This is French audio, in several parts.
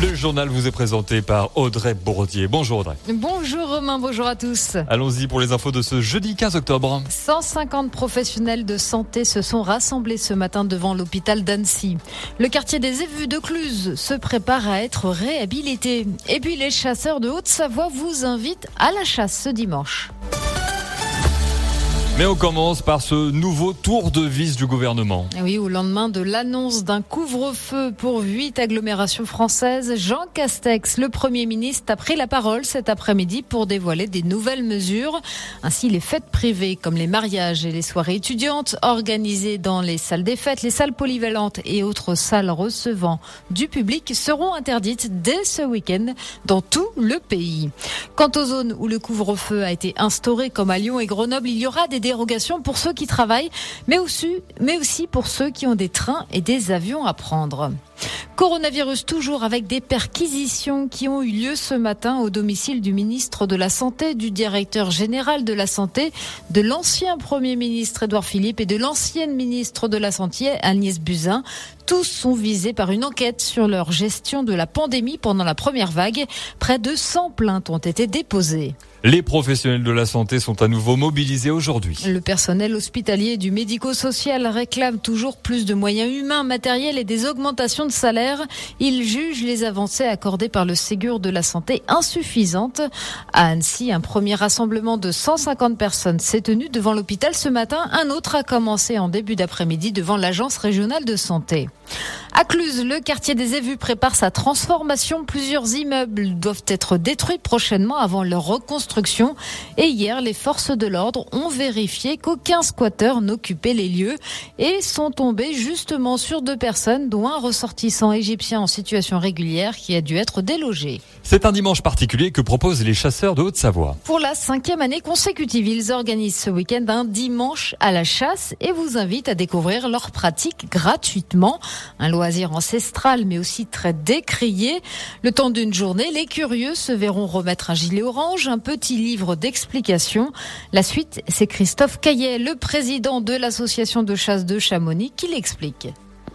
Le journal vous est présenté par Audrey Bourdier. Bonjour Audrey. Bonjour Romain, bonjour à tous. Allons-y pour les infos de ce jeudi 15 octobre. 150 professionnels de santé se sont rassemblés ce matin devant l'hôpital d'Annecy. Le quartier des Évus de Cluse se prépare à être réhabilité. Et puis les chasseurs de Haute-Savoie vous invitent à la chasse ce dimanche. Mais on commence par ce nouveau tour de vis du gouvernement. Oui, au lendemain de l'annonce d'un couvre-feu pour huit agglomérations françaises, Jean Castex, le Premier ministre, a pris la parole cet après-midi pour dévoiler des nouvelles mesures. Ainsi, les fêtes privées comme les mariages et les soirées étudiantes organisées dans les salles des fêtes, les salles polyvalentes et autres salles recevant du public seront interdites dès ce week-end dans tout le pays. Quant aux zones où le couvre-feu a été instauré comme à Lyon et Grenoble, il y aura des dérogation pour ceux qui travaillent, mais aussi pour ceux qui ont des trains et des avions à prendre. Coronavirus toujours avec des perquisitions qui ont eu lieu ce matin au domicile du ministre de la Santé, du directeur général de la Santé, de l'ancien Premier ministre Édouard Philippe et de l'ancienne ministre de la Santé Agnès Buzyn. Tous sont visés par une enquête sur leur gestion de la pandémie pendant la première vague. Près de 100 plaintes ont été déposées. Les professionnels de la santé sont à nouveau mobilisés aujourd'hui. Le personnel hospitalier du médico-social réclame toujours plus de moyens humains, matériels et des augmentations de salaire. Il juge les avancées accordées par le Ségur de la santé insuffisantes. À Annecy, un premier rassemblement de 150 personnes s'est tenu devant l'hôpital ce matin. Un autre a commencé en début d'après-midi devant l'agence régionale de santé. À Cluse, le quartier des Évus prépare sa transformation. Plusieurs immeubles doivent être détruits prochainement avant leur reconstruction. Et hier, les forces de l'ordre ont vérifié qu'aucun squatteur n'occupait les lieux et sont tombés justement sur deux personnes, dont un ressortissant égyptien en situation régulière qui a dû être délogé. C'est un dimanche particulier que proposent les chasseurs de Haute-Savoie. Pour la cinquième année consécutive, ils organisent ce week-end un dimanche à la chasse et vous invitent à découvrir leur pratique gratuitement. Un loisir ancestral mais aussi très décrié. Le temps d'une journée, les curieux se verront remettre un gilet orange, un petit livre d'explications. La suite, c'est Christophe Caillet, le président de l'association de chasse de Chamonix, qui l'explique.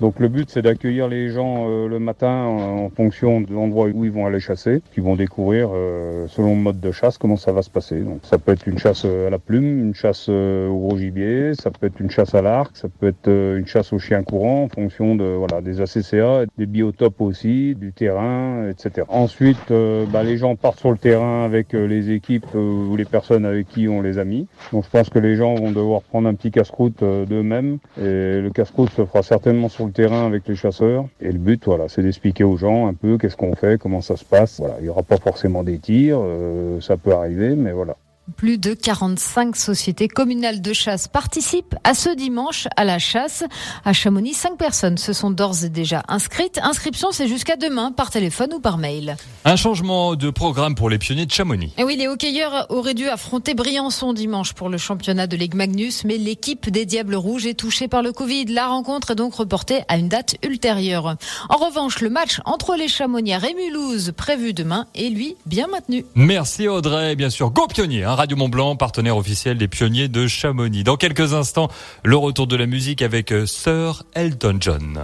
Donc le but c'est d'accueillir les gens euh, le matin en fonction de l'endroit où ils vont aller chasser, qui vont découvrir euh, selon le mode de chasse comment ça va se passer. Donc ça peut être une chasse à la plume, une chasse euh, au gros gibier, ça peut être une chasse à l'arc, ça peut être une chasse au chien courant en fonction de voilà des ACCA, des biotopes aussi, du terrain, etc. Ensuite bah, les gens partent sur le terrain avec les équipes ou les personnes avec qui on les a mis. Donc je pense que les gens vont devoir prendre un petit casse-croûte d'eux-mêmes et le casse-croûte se fera certainement sur le terrain avec les chasseurs. Et le but, voilà, c'est d'expliquer aux gens un peu qu'est-ce qu'on fait, comment ça se passe. Voilà, il n'y aura pas forcément des tirs, euh, ça peut arriver, mais voilà. Plus de 45 sociétés communales de chasse participent à ce dimanche à la chasse. À Chamonix, cinq personnes se sont d'ores et déjà inscrites. Inscription, c'est jusqu'à demain par téléphone ou par mail. Un changement de programme pour les pionniers de Chamonix. Et oui, les hockeyeurs auraient dû affronter Briançon dimanche pour le championnat de Ligue Magnus, mais l'équipe des Diables Rouges est touchée par le Covid. La rencontre est donc reportée à une date ultérieure. En revanche, le match entre les Chamonnières et Mulhouse, prévu demain, est lui bien maintenu. Merci Audrey, bien sûr. Go pionniers hein, Radio Mont Blanc, partenaire officiel des pionniers de Chamonix. Dans quelques instants, le retour de la musique avec euh, Sir Elton John.